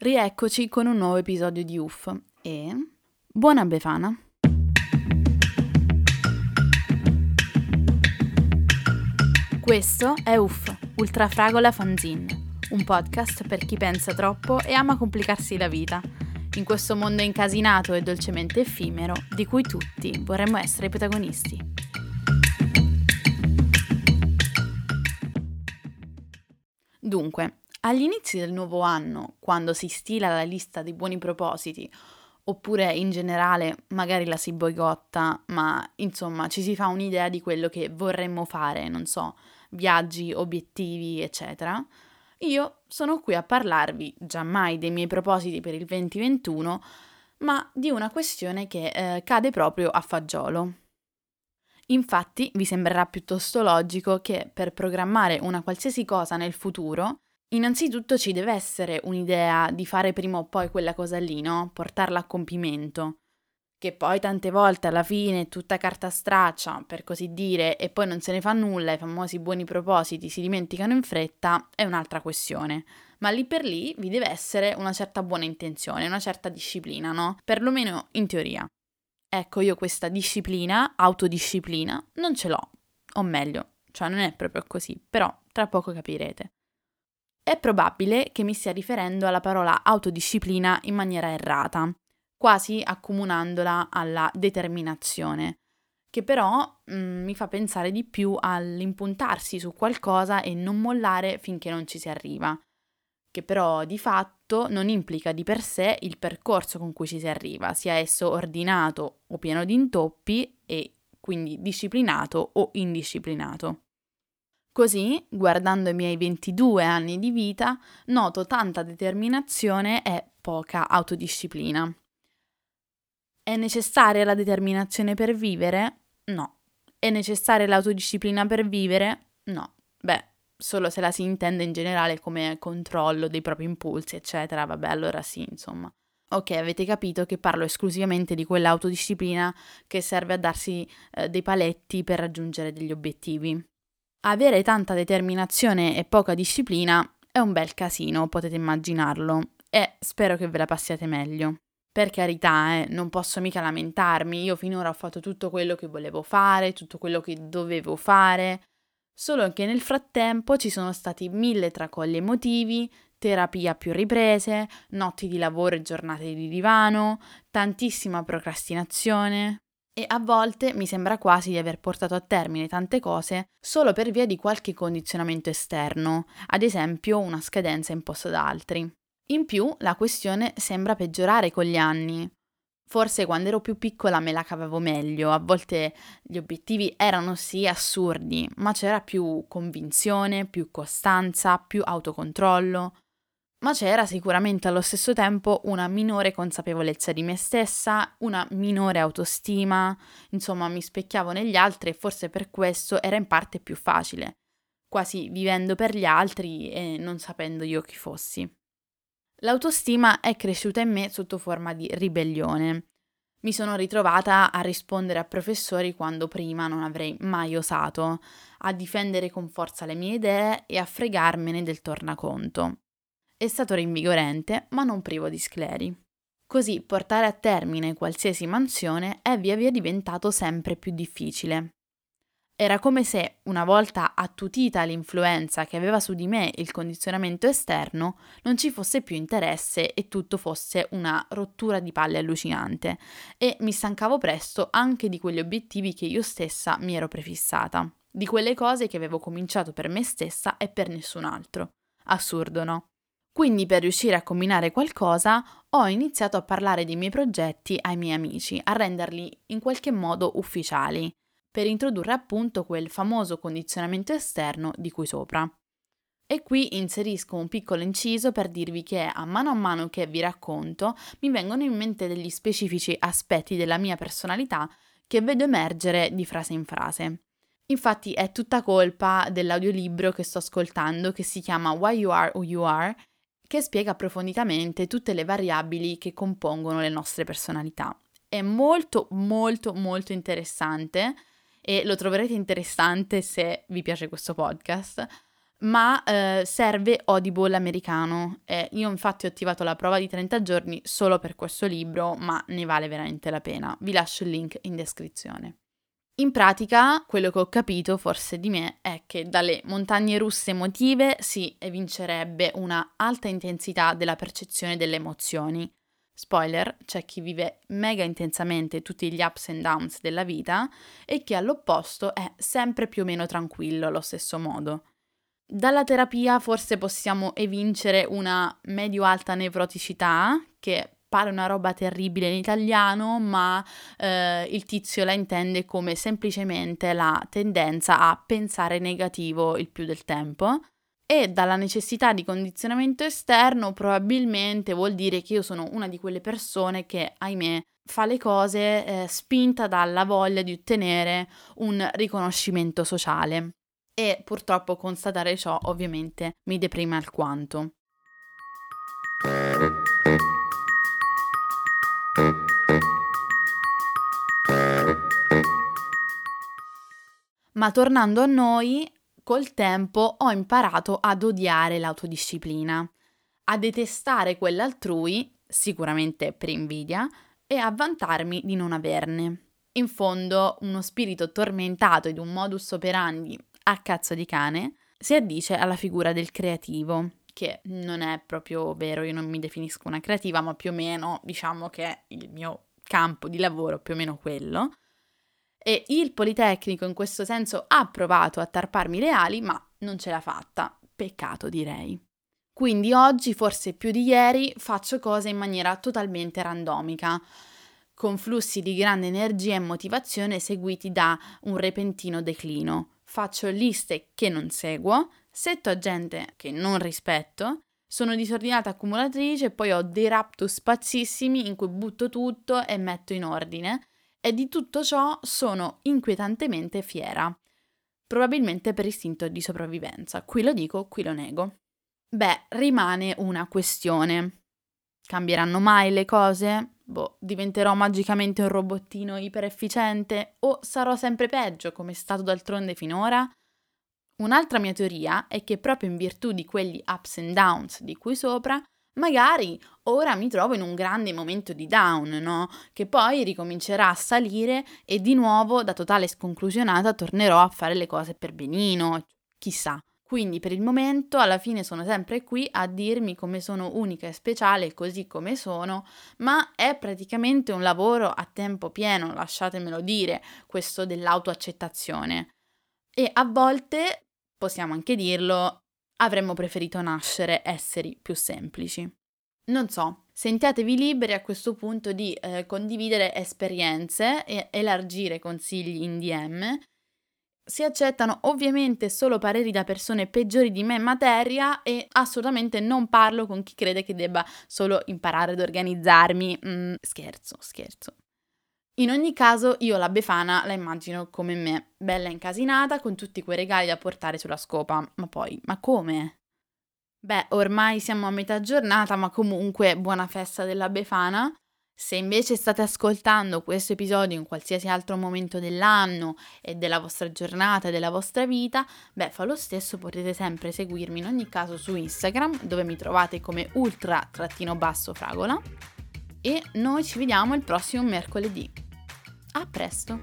Rieccoci con un nuovo episodio di UF e buona Befana! Questo è UF, Ultrafragola Fanzine, un podcast per chi pensa troppo e ama complicarsi la vita, in questo mondo incasinato e dolcemente effimero di cui tutti vorremmo essere i protagonisti. Dunque, agli inizi del nuovo anno, quando si stila la lista dei buoni propositi, oppure in generale magari la si boicotta, ma insomma ci si fa un'idea di quello che vorremmo fare, non so, viaggi, obiettivi, eccetera, io sono qui a parlarvi giammai dei miei propositi per il 2021, ma di una questione che eh, cade proprio a fagiolo. Infatti vi sembrerà piuttosto logico che per programmare una qualsiasi cosa nel futuro Innanzitutto ci deve essere un'idea di fare prima o poi quella cosa lì, no? Portarla a compimento. Che poi tante volte alla fine è tutta carta straccia, per così dire, e poi non se ne fa nulla, i famosi buoni propositi si dimenticano in fretta, è un'altra questione. Ma lì per lì vi deve essere una certa buona intenzione, una certa disciplina, no? Perlomeno in teoria. Ecco, io questa disciplina, autodisciplina, non ce l'ho. O meglio, cioè non è proprio così, però tra poco capirete. È probabile che mi stia riferendo alla parola autodisciplina in maniera errata, quasi accomunandola alla determinazione, che però mh, mm, mi fa pensare di più all'impuntarsi su qualcosa e non mollare finché non ci si arriva, che però di fatto non implica di per sé il percorso con cui ci si arriva, sia esso ordinato o pieno di intoppi e quindi disciplinato o indisciplinato. Così, guardando i miei 22 anni di vita, noto tanta determinazione e poca autodisciplina. È necessaria la determinazione per vivere? No. È necessaria l'autodisciplina per vivere? No. Beh, solo se la si intende in generale come controllo dei propri impulsi, eccetera, vabbè, allora sì, insomma. Ok, avete capito che parlo esclusivamente di quell'autodisciplina che serve a darsi eh, dei paletti per raggiungere degli obiettivi. Avere tanta determinazione e poca disciplina è un bel casino, potete immaginarlo, e spero che ve la passiate meglio. Per carità, eh, non posso mica lamentarmi, io finora ho fatto tutto quello che volevo fare, tutto quello che dovevo fare, solo che nel frattempo ci sono stati mille tracolli emotivi, terapia più riprese, notti di lavoro e giornate di divano, tantissima procrastinazione, e a volte mi sembra quasi di aver portato a termine tante cose solo per via di qualche condizionamento esterno, ad esempio una scadenza imposta da altri. In più, la questione sembra peggiorare con gli anni. Forse quando ero più piccola me la cavavo meglio, a volte gli obiettivi erano sì assurdi, ma c'era più convinzione, più costanza, più autocontrollo ma c'era sicuramente allo stesso tempo una minore consapevolezza di me stessa, una minore autostima, insomma mi specchiavo negli altri e forse per questo era in parte più facile, quasi vivendo per gli altri e non sapendo io chi fossi. L'autostima è cresciuta in me sotto forma di ribellione. Mi sono ritrovata a rispondere a professori quando prima non avrei mai osato, a difendere con forza le mie idee e a fregarmene del tornaconto è stato rinvigorente ma non privo di scleri. Così portare a termine qualsiasi mansione è via via diventato sempre più difficile. Era come se, una volta attutita l'influenza che aveva su di me il condizionamento esterno, non ci fosse più interesse e tutto fosse una rottura di palle allucinante, e mi stancavo presto anche di quegli obiettivi che io stessa mi ero prefissata, di quelle cose che avevo cominciato per me stessa e per nessun altro. Assurdo, no? Quindi per riuscire a combinare qualcosa ho iniziato a parlare dei miei progetti ai miei amici, a renderli in qualche modo ufficiali, per introdurre appunto quel famoso condizionamento esterno di cui sopra. E qui inserisco un piccolo inciso per dirvi che a mano a mano che vi racconto mi vengono in mente degli specifici aspetti della mia personalità che vedo emergere di frase in frase. Infatti è tutta colpa dell'audiolibro che sto ascoltando che si chiama Why You Are Who You Are che spiega approfonditamente tutte le variabili che compongono le nostre personalità. È molto molto molto interessante e lo troverete interessante se vi piace questo podcast. ma eh, serve Audible americano. Eh, io infatti ho attivato la prova di 30 giorni solo per questo libro, ma ne vale veramente la pena. Vi lascio il link in descrizione. In pratica, quello che ho capito forse di me è che dalle montagne russe emotive si evincerebbe una alta intensità della percezione delle emozioni. Spoiler, c'è chi vive mega intensamente tutti gli ups and downs della vita e chi all'opposto è sempre più o meno tranquillo allo stesso modo. Dalla terapia forse possiamo evincere una medio-alta nevroticità che pare una roba terribile in italiano, ma eh, il tizio la intende come semplicemente la tendenza a pensare negativo il più del tempo. E dalla necessità di condizionamento esterno probabilmente vuol dire che io sono una di quelle persone che, ahimè, fa le cose eh, spinta dalla voglia di ottenere un riconoscimento sociale. E purtroppo constatare ciò ovviamente mi deprime alquanto. Ma tornando a noi, col tempo ho imparato ad odiare l'autodisciplina, a detestare quella altrui, sicuramente per invidia, e a vantarmi di non averne. In fondo, uno spirito tormentato ed un modus operandi a cazzo di cane si addice alla figura del creativo, che non è proprio vero, io non mi definisco una creativa, ma più o meno diciamo che il mio campo di lavoro più o meno quello. E il Politecnico in questo senso ha provato a tarparmi le ali, ma non ce l'ha fatta. Peccato direi. Quindi oggi, forse più di ieri, faccio cose in maniera totalmente randomica, con flussi di grande energia e motivazione seguiti da un repentino declino. Faccio liste che non seguo, setto a gente che non rispetto, sono disordinata accumulatrice e poi ho dei raptus pazzissimi in cui butto tutto e metto in ordine e di tutto ciò sono inquietantemente fiera. Probabilmente per istinto di sopravvivenza. Qui lo dico, qui lo nego. Beh, rimane una questione. Cambieranno mai le cose? Boh, diventerò magicamente un robottino iperefficiente? O sarò sempre peggio come è stato d'altronde finora? Un'altra mia teoria è che proprio in virtù di quegli ups and downs di cui sopra, magari ora mi trovo in un grande momento di down, no? Che poi ricomincerà a salire e di nuovo, da totale sconclusionata, tornerò a fare le cose per benino, chissà. Quindi per il momento alla fine sono sempre qui a dirmi come sono unica e speciale così come sono, ma è praticamente un lavoro a tempo pieno, lasciatemelo dire, questo dell'autoaccettazione. E a volte possiamo anche dirlo, avremmo preferito nascere esseri più semplici. Non so, sentiatevi liberi a questo punto di eh, condividere esperienze e elargire consigli in DM. Si accettano ovviamente solo pareri da persone peggiori di me in materia e assolutamente non parlo con chi crede che debba solo imparare ad organizzarmi. Mm, scherzo, scherzo. In ogni caso, io la Befana la immagino come me, bella incasinata, con tutti quei regali da portare sulla scopa. Ma poi, ma come? Beh, ormai siamo a metà giornata, ma comunque buona festa della Befana. Se invece state ascoltando questo episodio in qualsiasi altro momento dell'anno e della vostra giornata e della vostra vita, beh, fa lo stesso, potete sempre seguirmi in ogni caso su Instagram, dove mi trovate come ultra-fragola. E noi ci vediamo il prossimo mercoledì. A presto!